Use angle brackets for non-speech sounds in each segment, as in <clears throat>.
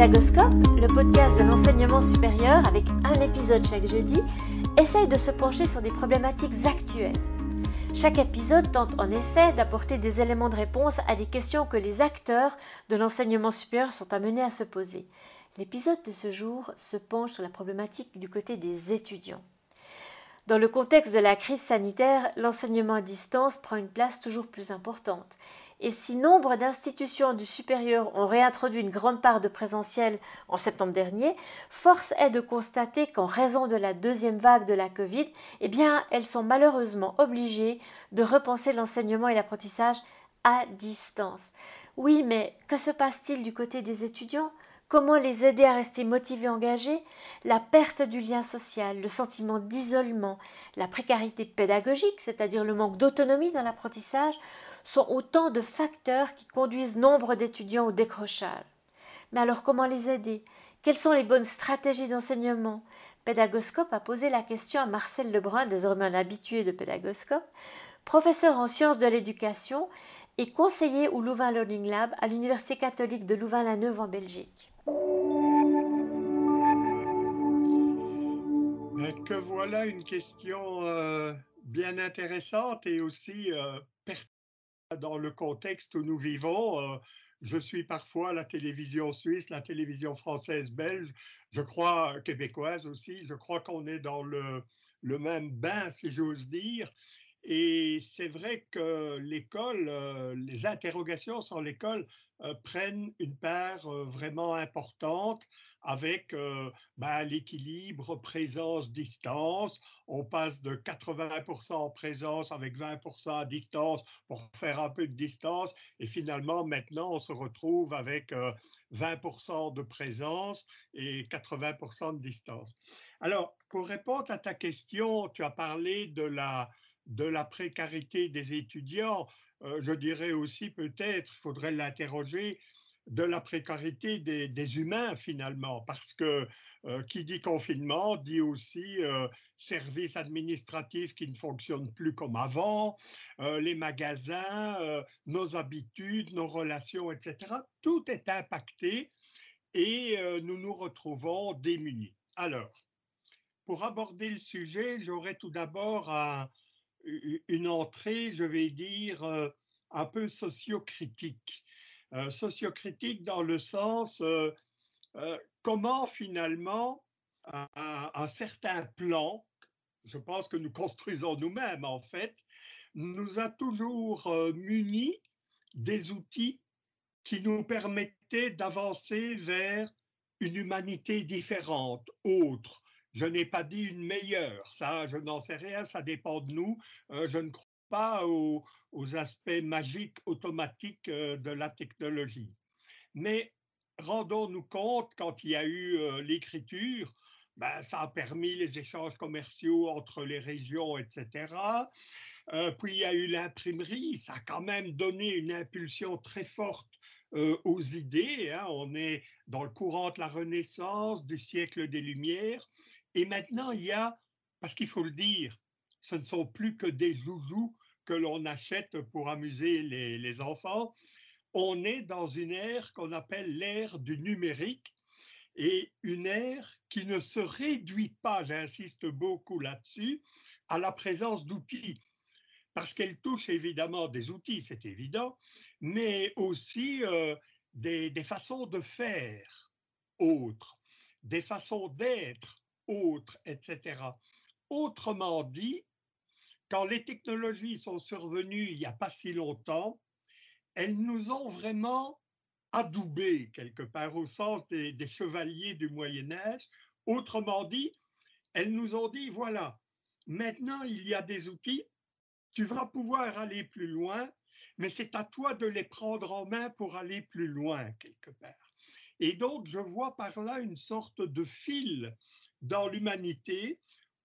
Pédagoscope, le podcast de l'enseignement supérieur avec un épisode chaque jeudi, essaye de se pencher sur des problématiques actuelles. Chaque épisode tente en effet d'apporter des éléments de réponse à des questions que les acteurs de l'enseignement supérieur sont amenés à se poser. L'épisode de ce jour se penche sur la problématique du côté des étudiants. Dans le contexte de la crise sanitaire, l'enseignement à distance prend une place toujours plus importante. Et si nombre d'institutions du supérieur ont réintroduit une grande part de présentiel en septembre dernier, force est de constater qu'en raison de la deuxième vague de la Covid, eh bien, elles sont malheureusement obligées de repenser l'enseignement et l'apprentissage à distance. Oui, mais que se passe-t-il du côté des étudiants? Comment les aider à rester motivés, engagés? La perte du lien social, le sentiment d'isolement, la précarité pédagogique, c'est-à-dire le manque d'autonomie dans l'apprentissage, sont autant de facteurs qui conduisent nombre d'étudiants au décrochage. Mais alors comment les aider? Quelles sont les bonnes stratégies d'enseignement? Pédagoscope a posé la question à Marcel Lebrun, désormais un habitué de Pédagoscope, professeur en sciences de l'éducation et conseiller au Louvain Learning Lab à l'Université catholique de Louvain-la-Neuve en Belgique. Que voilà une question euh, bien intéressante et aussi euh, dans le contexte où nous vivons. Euh, je suis parfois la télévision suisse, la télévision française, belge, je crois québécoise aussi. Je crois qu'on est dans le même bain, si j'ose dire. Et c'est vrai que l'école, euh, les interrogations sur l'école euh, prennent une part euh, vraiment importante avec ben, l'équilibre présence-distance. On passe de 80% en présence avec 20% à distance pour faire un peu de distance. Et finalement, maintenant, on se retrouve avec 20% de présence et 80% de distance. Alors, pour répondre à ta question, tu as parlé de la de la précarité des étudiants, euh, je dirais aussi peut-être, il faudrait l'interroger, de la précarité des, humains finalement, parce que euh, qui dit confinement dit aussi euh, services administratifs qui ne fonctionnent plus comme avant, les magasins, nos habitudes, nos relations, etc. Tout est impacté et nous nous retrouvons démunis. Alors, pour aborder le sujet, j'aurais tout d'abord un, une entrée, je vais dire, euh, un peu sociocritique. Euh, sociocritique dans le sens euh, comment finalement un, certain plan, je pense que nous construisons nous-mêmes en fait, nous a toujours munis des outils qui nous permettaient d'avancer vers une humanité différente, autre, je n'ai pas dit une meilleure, ça, je n'en sais rien, ça dépend de nous. Euh, je ne crois pas aux, aspects magiques automatiques euh, de la technologie. Mais rendons-nous compte, quand il y a eu euh, l'écriture, ben, ça a permis les échanges commerciaux entre les régions, etc. puis il y a eu l'imprimerie, ça a quand même donné une impulsion très forte aux idées. Hein. On est dans le courant de la Renaissance, du siècle des Lumières, et maintenant, il y a, parce qu'il faut le dire, ce ne sont plus que des joujoux que l'on achète pour amuser les, enfants. On est dans une ère qu'on appelle l'ère du numérique et une ère qui ne se réduit pas, j'insiste beaucoup là-dessus, à la présence d'outils. Parce qu'elle touche évidemment des outils, c'est évident, mais aussi euh, des, des façons de faire autres, des façons d'être autres, etc. Autrement dit, quand les technologies sont survenues il n'y a pas si longtemps, elles nous ont vraiment adoubés quelque part au sens des, des chevaliers du Moyen Âge. Autrement dit, elles nous ont dit, voilà, maintenant il y a des outils, tu vas pouvoir aller plus loin, mais c'est à toi de les prendre en main pour aller plus loin quelque part. Et donc, je vois par là une sorte de fil dans l'humanité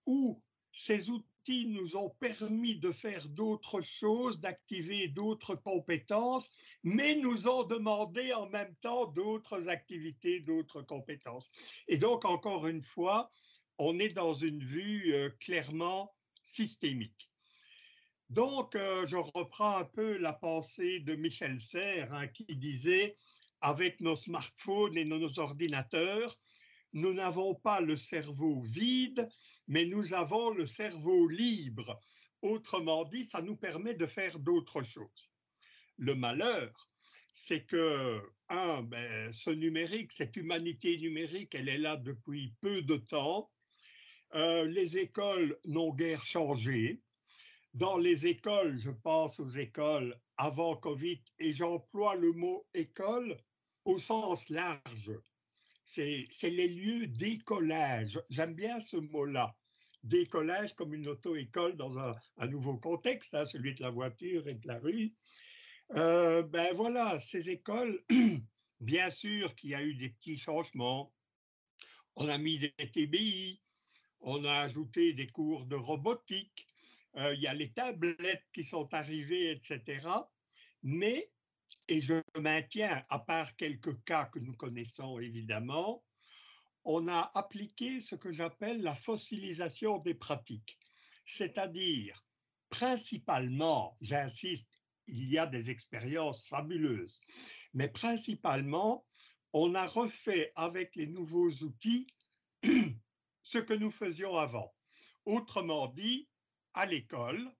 où ces outils nous ont permis de faire d'autres choses, d'activer d'autres compétences, mais nous ont demandé en même temps d'autres activités, d'autres compétences. Et donc, encore une fois, on est dans une vue euh, clairement systémique. Donc, euh, je reprends un peu la pensée de Michel Serres hein, qui disait, avec nos smartphones et nos ordinateurs, nous n'avons pas le cerveau vide, mais nous avons le cerveau libre. Autrement dit, ça nous permet de faire d'autres choses. Le malheur, c'est que, un, ben, ce numérique, cette humanité numérique, elle est là depuis peu de temps. Euh, les écoles n'ont guère changé. Dans les écoles, je pense aux écoles avant Covid, et j'emploie le mot école au sens large. C'est les lieux d'écolage. J'aime bien ce mot-là décollage comme une auto-école dans un, nouveau contexte, hein, celui de la voiture et de la rue. Euh, ben voilà, ces écoles, <clears throat> bien sûr qu'il y a eu des petits changements. On a mis des TBI, on a ajouté des cours de robotique, euh, il y a les tablettes qui sont arrivées, etc. Mais, et je maintiens, à part quelques cas que nous connaissons évidemment, on a appliqué ce que j'appelle la fossilisation des pratiques, c'est-à-dire principalement, j'insiste, il y a des expériences fabuleuses, mais principalement, on a refait avec les nouveaux outils <clears throat> ce que nous faisions avant. Autrement dit, à l'école,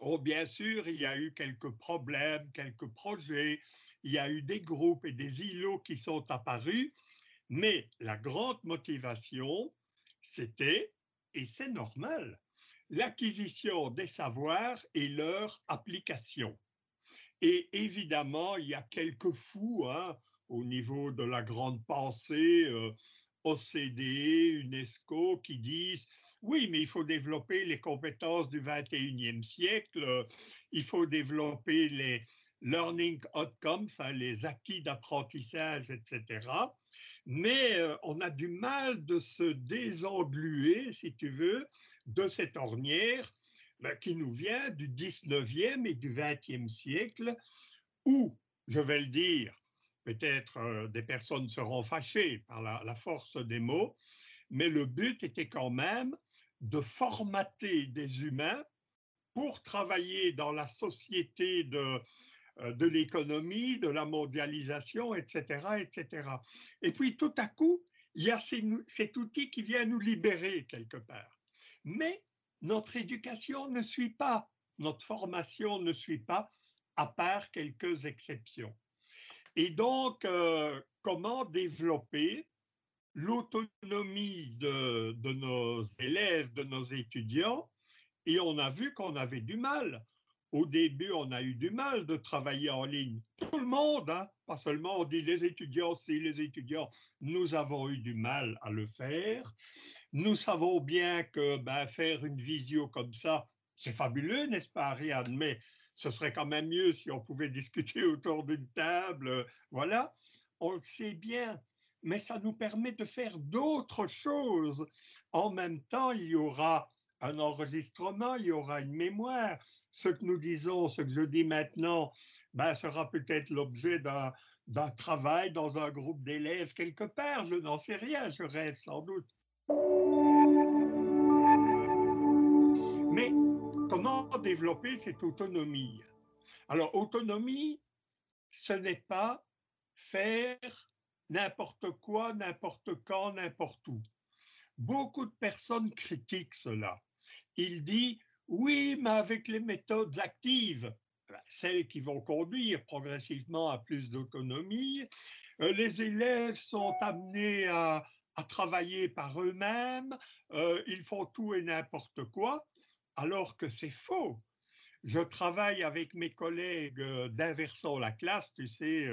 Oh, bien sûr, il y a eu quelques problèmes, quelques projets, il y a eu des groupes et des îlots qui sont apparus, mais la grande motivation, c'était, et c'est normal, l'acquisition des savoirs et leur application. Et évidemment, il y a quelques fous hein, au niveau de la grande pensée, euh, OCDE, UNESCO, qui disent oui, mais il faut développer les compétences du 21e siècle, il faut développer les learning outcomes, hein, les acquis d'apprentissage, etc mais euh, on a du mal de se désengluer, si tu veux, de cette ornière ben, qui nous vient du 19e et du 20e siècle, où, je vais le dire, peut-être euh, des personnes seront fâchées par la, force des mots, mais le but était quand même de formater des humains pour travailler dans la société de, euh, l'économie, de la mondialisation, etc., etc. Et puis tout à coup, il y a cet outil qui vient nous libérer quelque part. Mais notre éducation ne suit pas, notre formation ne suit pas, à part quelques exceptions. Et donc, euh, comment développer l'autonomie de, nos élèves, de nos étudiants? Et on a vu qu'on avait du mal au début, on a eu du mal de travailler en ligne. Tout le monde, hein, pas seulement on dit les étudiants, si les étudiants, nous avons eu du mal à le faire. Nous savons bien que ben, faire une visio comme ça, c'est fabuleux, n'est-ce pas, Ariane? Mais ce serait quand même mieux si on pouvait <laughs> discuter autour d'une table. Voilà, on le sait bien mais ça nous permet de faire d'autres choses. En même temps, il y aura un enregistrement, il y aura une mémoire. Ce que nous disons, ce que je dis maintenant, ben, sera peut-être l'objet d'un travail dans un groupe d'élèves quelque part. Je n'en sais rien, je rêve sans doute. Développer cette autonomie. Alors, autonomie, ce n'est pas faire n'importe quoi, n'importe quand, n'importe où. Beaucoup de personnes critiquent cela. Il dit oui, mais avec les méthodes actives, celles qui vont conduire progressivement à plus d'autonomie, euh, les élèves sont amenés à, travailler par eux-mêmes, euh, ils font tout et n'importe quoi, alors que c'est faux. Je travaille avec mes collègues euh, d'Inversons la classe, tu sais,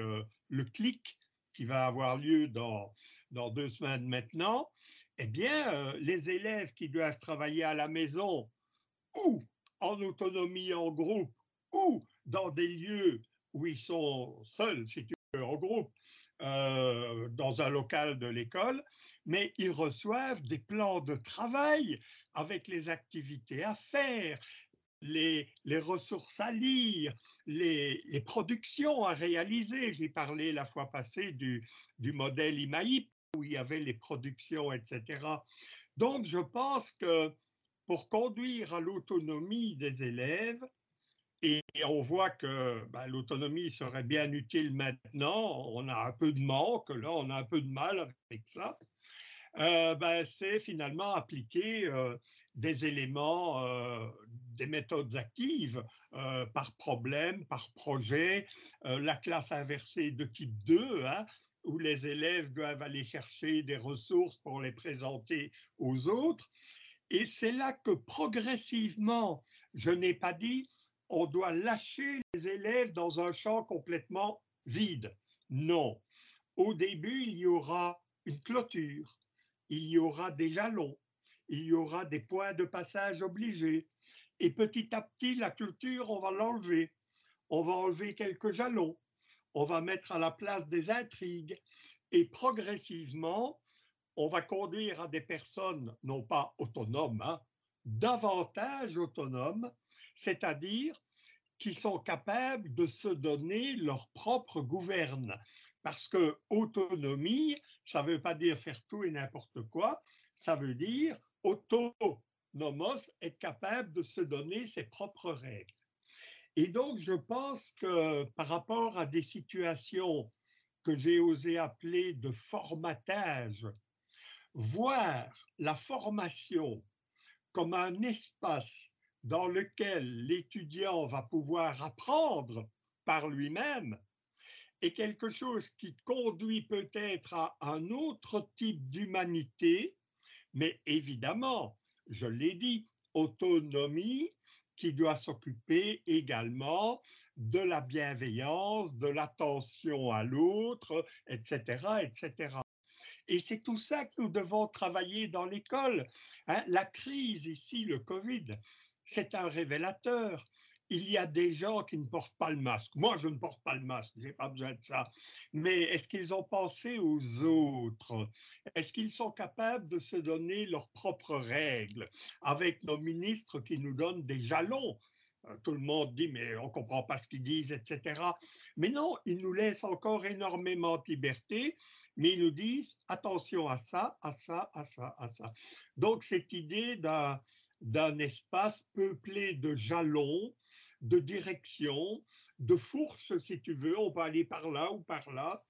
le clic qui va avoir lieu dans, dans deux semaines maintenant, eh bien, euh, les élèves qui doivent travailler à la maison ou en autonomie en groupe ou dans des lieux où ils sont seuls, si tu veux, en groupe, euh, dans un local de l'école, mais ils reçoivent des plans de travail avec les activités à faire, les, ressources à lire, les, productions à réaliser. J'ai parlé la fois passée du, modèle IMAIP où il y avait les productions, etc. Donc, je pense que pour conduire à l'autonomie des élèves. Et on voit que ben, l'autonomie serait bien utile maintenant. On a un peu de manque, là, on a un peu de mal avec ça. Euh, ben, c'est finalement appliquer euh, des éléments, euh, des méthodes actives par problème, par projet, la classe inversée de type 2, hein, où les élèves doivent aller chercher des ressources pour les présenter aux autres. Et c'est là que progressivement, je n'ai pas dit, on doit lâcher les élèves dans un champ complètement vide. Non. Au début, il y aura une clôture, il y aura des jalons, il y aura des points de passage obligés. Et petit à petit, la clôture, on va l'enlever. On va enlever quelques jalons on va mettre à la place des intrigues et progressivement, on va conduire à des personnes non pas autonomes, hein, davantage autonomes, c'est-à-dire qui sont capables de se donner leur propre gouverne. Parce que autonomie, ça ne veut pas dire faire tout et n'importe quoi, ça veut dire autonomos, être capable de se donner ses propres règles. Et donc, je pense que par rapport à des situations que j'ai osé appeler de formatage, voir la formation comme un espace dans lequel l'étudiant va pouvoir apprendre par lui-même est quelque chose qui conduit peut-être à un autre type d'humanité, mais évidemment, je l'ai dit, autonomie qui doit s'occuper également de la bienveillance, de l'attention à l'autre, etc., etc. Et c'est tout ça que nous devons travailler dans l'école. Hein. La crise ici, le Covid, c'est un révélateur il y a des gens qui ne portent pas le masque. Moi, je ne porte pas le masque, je n'ai pas besoin de ça. Mais est-ce qu'ils ont pensé aux autres? Est-ce qu'ils sont capables de se donner leurs propres règles avec nos ministres qui nous donnent des jalons? Euh, tout le monde dit, mais on ne comprend pas ce qu'ils disent, etc. Mais non, ils nous laissent encore énormément de liberté, mais ils nous disent, attention à ça, à ça, à ça, à ça. Donc, cette idée d'un d'un espace peuplé de jalons, de directions, de fourches, si tu veux, on va aller par là ou par là.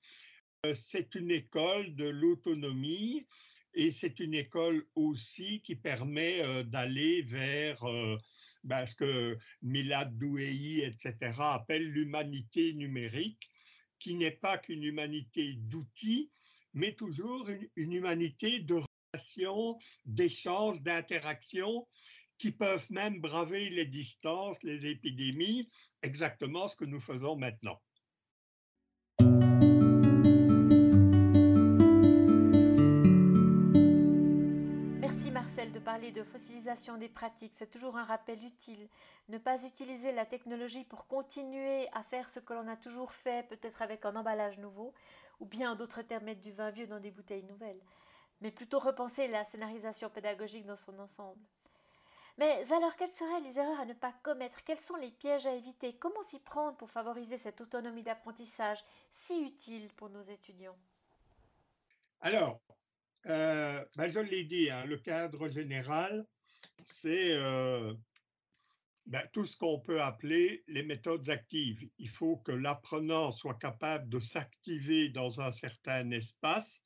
Euh, c'est une école de l'autonomie et c'est une école aussi qui permet euh, d'aller vers euh, ben, ce que Milad Douei, etc., appelle l'humanité numérique, qui n'est pas qu'une humanité d'outils, mais toujours une humanité de d'échanges, d'interactions qui peuvent même braver les distances, les épidémies, exactement ce que nous faisons maintenant. Merci Marcel de parler de fossilisation des pratiques, c'est toujours un rappel utile. Ne pas utiliser la technologie pour continuer à faire ce que l'on a toujours fait, peut-être avec un emballage nouveau, ou bien en d'autres termes mettre du vin vieux dans des bouteilles nouvelles mais plutôt repenser la scénarisation pédagogique dans son ensemble. Mais alors, quelles seraient les erreurs à ne pas commettre? Quels sont les pièges à éviter? Comment s'y prendre pour favoriser cette autonomie d'apprentissage si utile pour nos étudiants? Alors, euh, ben, je l'ai dit, hein, le cadre général, c'est euh, ben, tout ce qu'on peut appeler les méthodes actives. Il faut que l'apprenant soit capable de s'activer dans un certain espace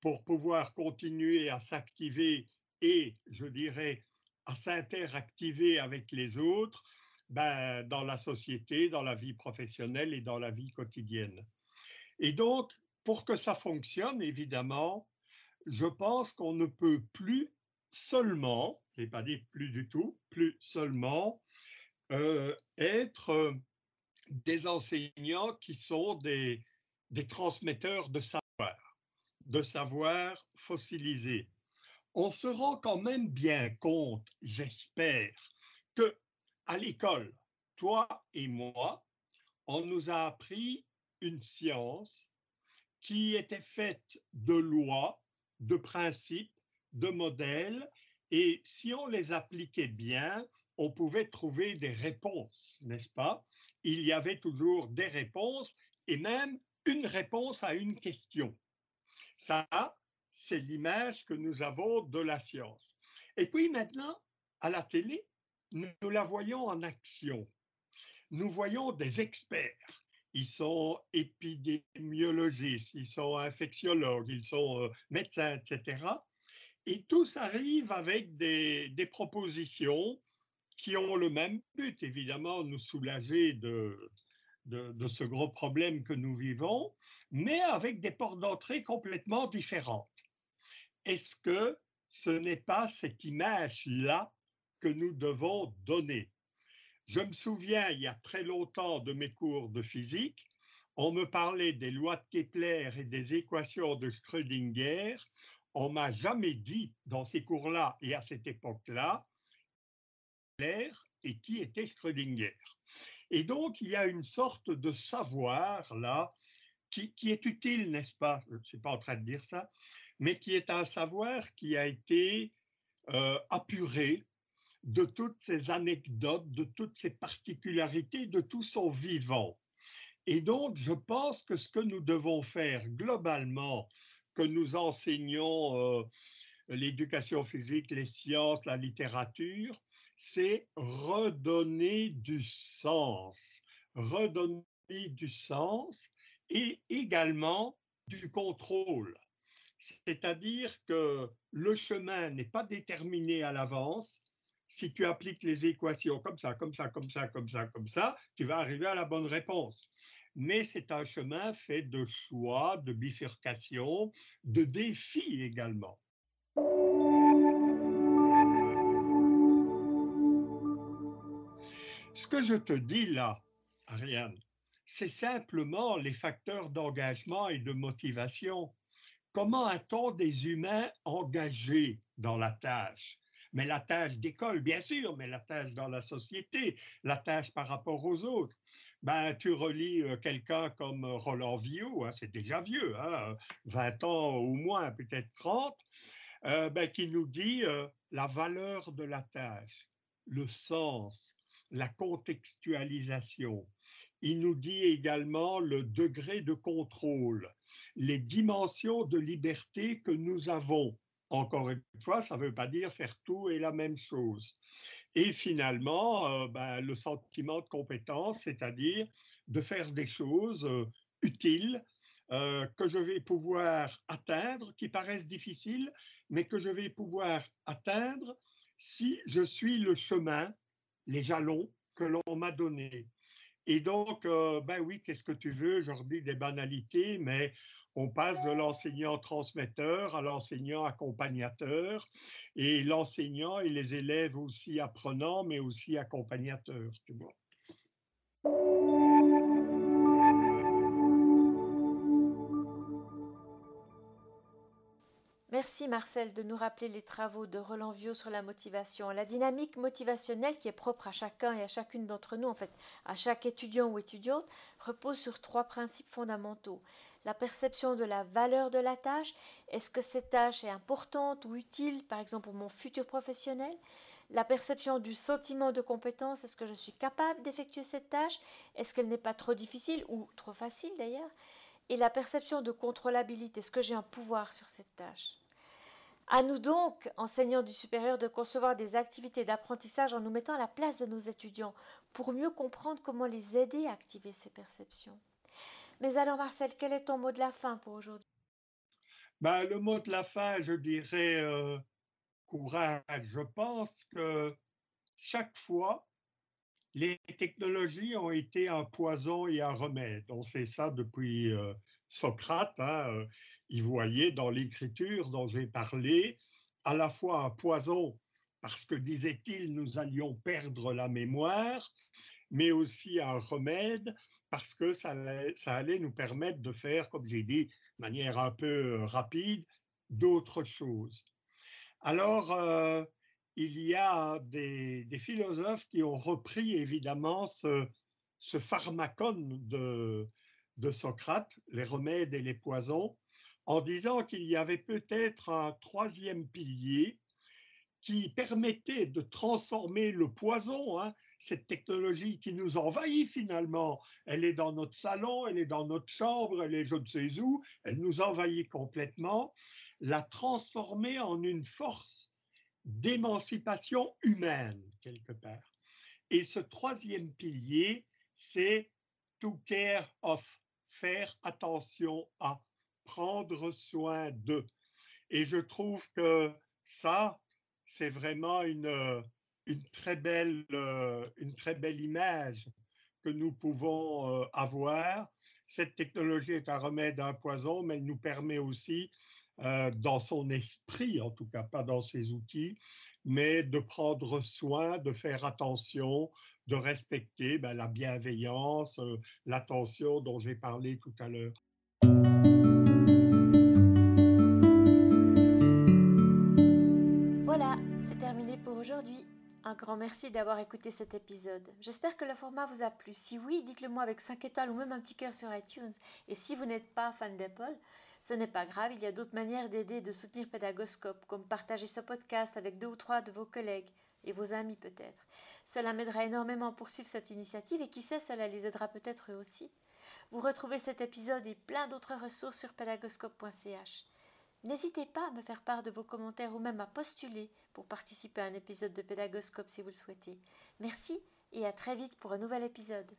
pour pouvoir continuer à s'activer et, je dirais, à s'interactiver avec les autres ben, dans la société, dans la vie professionnelle et dans la vie quotidienne. Et donc, pour que ça fonctionne, évidemment, je pense qu'on ne peut plus seulement, je n'ai pas dit plus du tout, plus seulement, euh, être des enseignants qui sont des, des transmetteurs de savoir de savoir fossilisé. On se rend quand même bien compte, j'espère, que à l'école, toi et moi, on nous a appris une science qui était faite de lois, de principes, de modèles, et si on les appliquait bien, on pouvait trouver des réponses, n'est-ce pas? Il y avait toujours des réponses et même une réponse à une question. Ça, c'est l'image que nous avons de la science. Et puis maintenant, à la télé, nous la voyons en action. Nous voyons des experts. Ils sont épidémiologistes, ils sont infectiologues, ils sont euh, médecins, etc. Et tous arrivent avec des, des, propositions qui ont le même but, évidemment, nous soulager de, de, ce gros problème que nous vivons, mais avec des portes d'entrée complètement différentes. Est-ce que ce n'est pas cette image-là que nous devons donner? Je me souviens, il y a très longtemps, de mes cours de physique, on me parlait des lois de Kepler et des équations de Schrödinger. On m'a jamais dit dans ces cours-là et à cette époque-là, Kepler et qui était Schrödinger. Et donc, il y a une sorte de savoir là qui, est utile, n'est-ce pas? Je ne suis pas en train de dire ça, mais qui est un savoir qui a été euh, apuré de toutes ces anecdotes, de toutes ces particularités, de tout son vivant. Et donc, je pense que ce que nous devons faire globalement, que nous enseignons euh, l'éducation physique, les sciences, la littérature, c'est redonner du sens, redonner du sens et également du contrôle. C'est-à-dire que le chemin n'est pas déterminé à l'avance, si tu appliques les équations comme ça, comme ça, comme ça, comme ça, comme ça, tu vas arriver à la bonne réponse. Mais c'est un chemin fait de choix, de bifurcation, de défis également. Ce que je te dis là, Ariane, c'est simplement les facteurs d'engagement et de motivation. Comment a-t-on des humains engagés dans la tâche? Mais la tâche d'école, bien sûr, mais la tâche dans la société, la tâche par rapport aux autres. Ben, tu relis euh, quelqu'un comme euh, Roland Vieux, hein, c'est déjà vieux, hein, 20 ans au moins, peut-être 30, euh, ben, qui nous dit la valeur de la tâche, le sens, la contextualisation. Il nous dit également le degré de contrôle, les dimensions de liberté que nous avons encore une fois, ça ne veut pas dire faire tout et la même chose. Et finalement, euh, ben, le sentiment de compétence, c'est-à-dire de faire des choses euh, utiles euh, que je vais pouvoir atteindre, qui paraissent difficiles, mais que je vais pouvoir atteindre si je suis le chemin, les jalons que l'on m'a donnés. Et donc, ben oui, qu'est-ce que tu veux? Je dis des banalités, mais on passe de l'enseignant transmetteur à l'enseignant accompagnateur et l'enseignant et les élèves aussi apprenants, mais aussi accompagnateurs. Tu vois. Merci Marcel de nous rappeler les travaux de Roland Vieux sur la motivation. La dynamique motivationnelle qui est propre à chacun et à chacune d'entre nous, en fait, à chaque étudiant ou étudiante, repose sur trois principes fondamentaux la perception de la valeur de la tâche. Est-ce que cette tâche est importante ou utile, par exemple pour mon futur professionnel? La perception du sentiment de compétence. Est-ce que je suis capable d'effectuer cette tâche? Est-ce qu'elle n'est pas trop difficile ou trop facile d'ailleurs? Et la perception de contrôlabilité. Est-ce que j'ai un pouvoir sur cette tâche? À nous donc, enseignants du supérieur, de concevoir des activités d'apprentissage en nous mettant à la place de nos étudiants pour mieux comprendre comment les aider à activer ces perceptions. Mais alors Marcel, quel est ton mot de la fin pour aujourd'hui? Ben, Le mot de la fin, je dirais euh, courage. Je pense que chaque fois, les technologies ont été un poison et un remède. On sait ça depuis euh, Socrate. Hein, il voyait dans l'écriture dont j'ai parlé à la fois un poison parce que, disait-il, nous allions perdre la mémoire, mais aussi un remède parce que ça allait, nous permettre de faire, comme j'ai dit, de manière un peu euh, rapide, d'autres choses. Alors, euh, il y a des, philosophes qui ont repris évidemment ce, ce pharmacone de, de Socrate, les remèdes et les poisons, en disant qu'il y avait peut-être un troisième pilier qui permettait de transformer le poison, hein, cette technologie qui nous envahit finalement. Elle est dans notre salon, elle est dans notre chambre, elle est je ne sais où, elle nous envahit complètement, la transformer en une force d'émancipation humaine, quelque part. Et ce troisième pilier, c'est to care of, faire attention à, prendre soin de. Et je trouve que ça, c'est vraiment une, une, très belle, une très belle image que nous pouvons avoir. Cette technologie est un remède à un poison, mais elle nous permet aussi, dans son esprit, en tout cas pas dans ses outils, mais de prendre soin, de faire attention, de respecter ben, la bienveillance, euh, l'attention dont j'ai parlé tout à l'heure. Pour aujourd'hui. Un grand merci d'avoir écouté cet épisode. J'espère que le format vous a plu. Si oui, dites-le moi avec 5 étoiles ou même un petit cœur sur iTunes. Et si vous n'êtes pas fan d'Apple, ce n'est pas grave, il y a d'autres manières d'aider et de soutenir Pédagoscope, comme partager ce podcast avec deux ou trois de vos collègues et vos amis peut-être. Cela m'aidera énormément à poursuivre cette initiative et qui sait, cela les aidera peut-être eux aussi. Vous retrouvez cet épisode et plein d'autres ressources sur pédagoscope.ch. N'hésitez pas à me faire part de vos commentaires ou même à postuler pour participer à un épisode de Pédagoscope si vous le souhaitez. Merci et à très vite pour un nouvel épisode.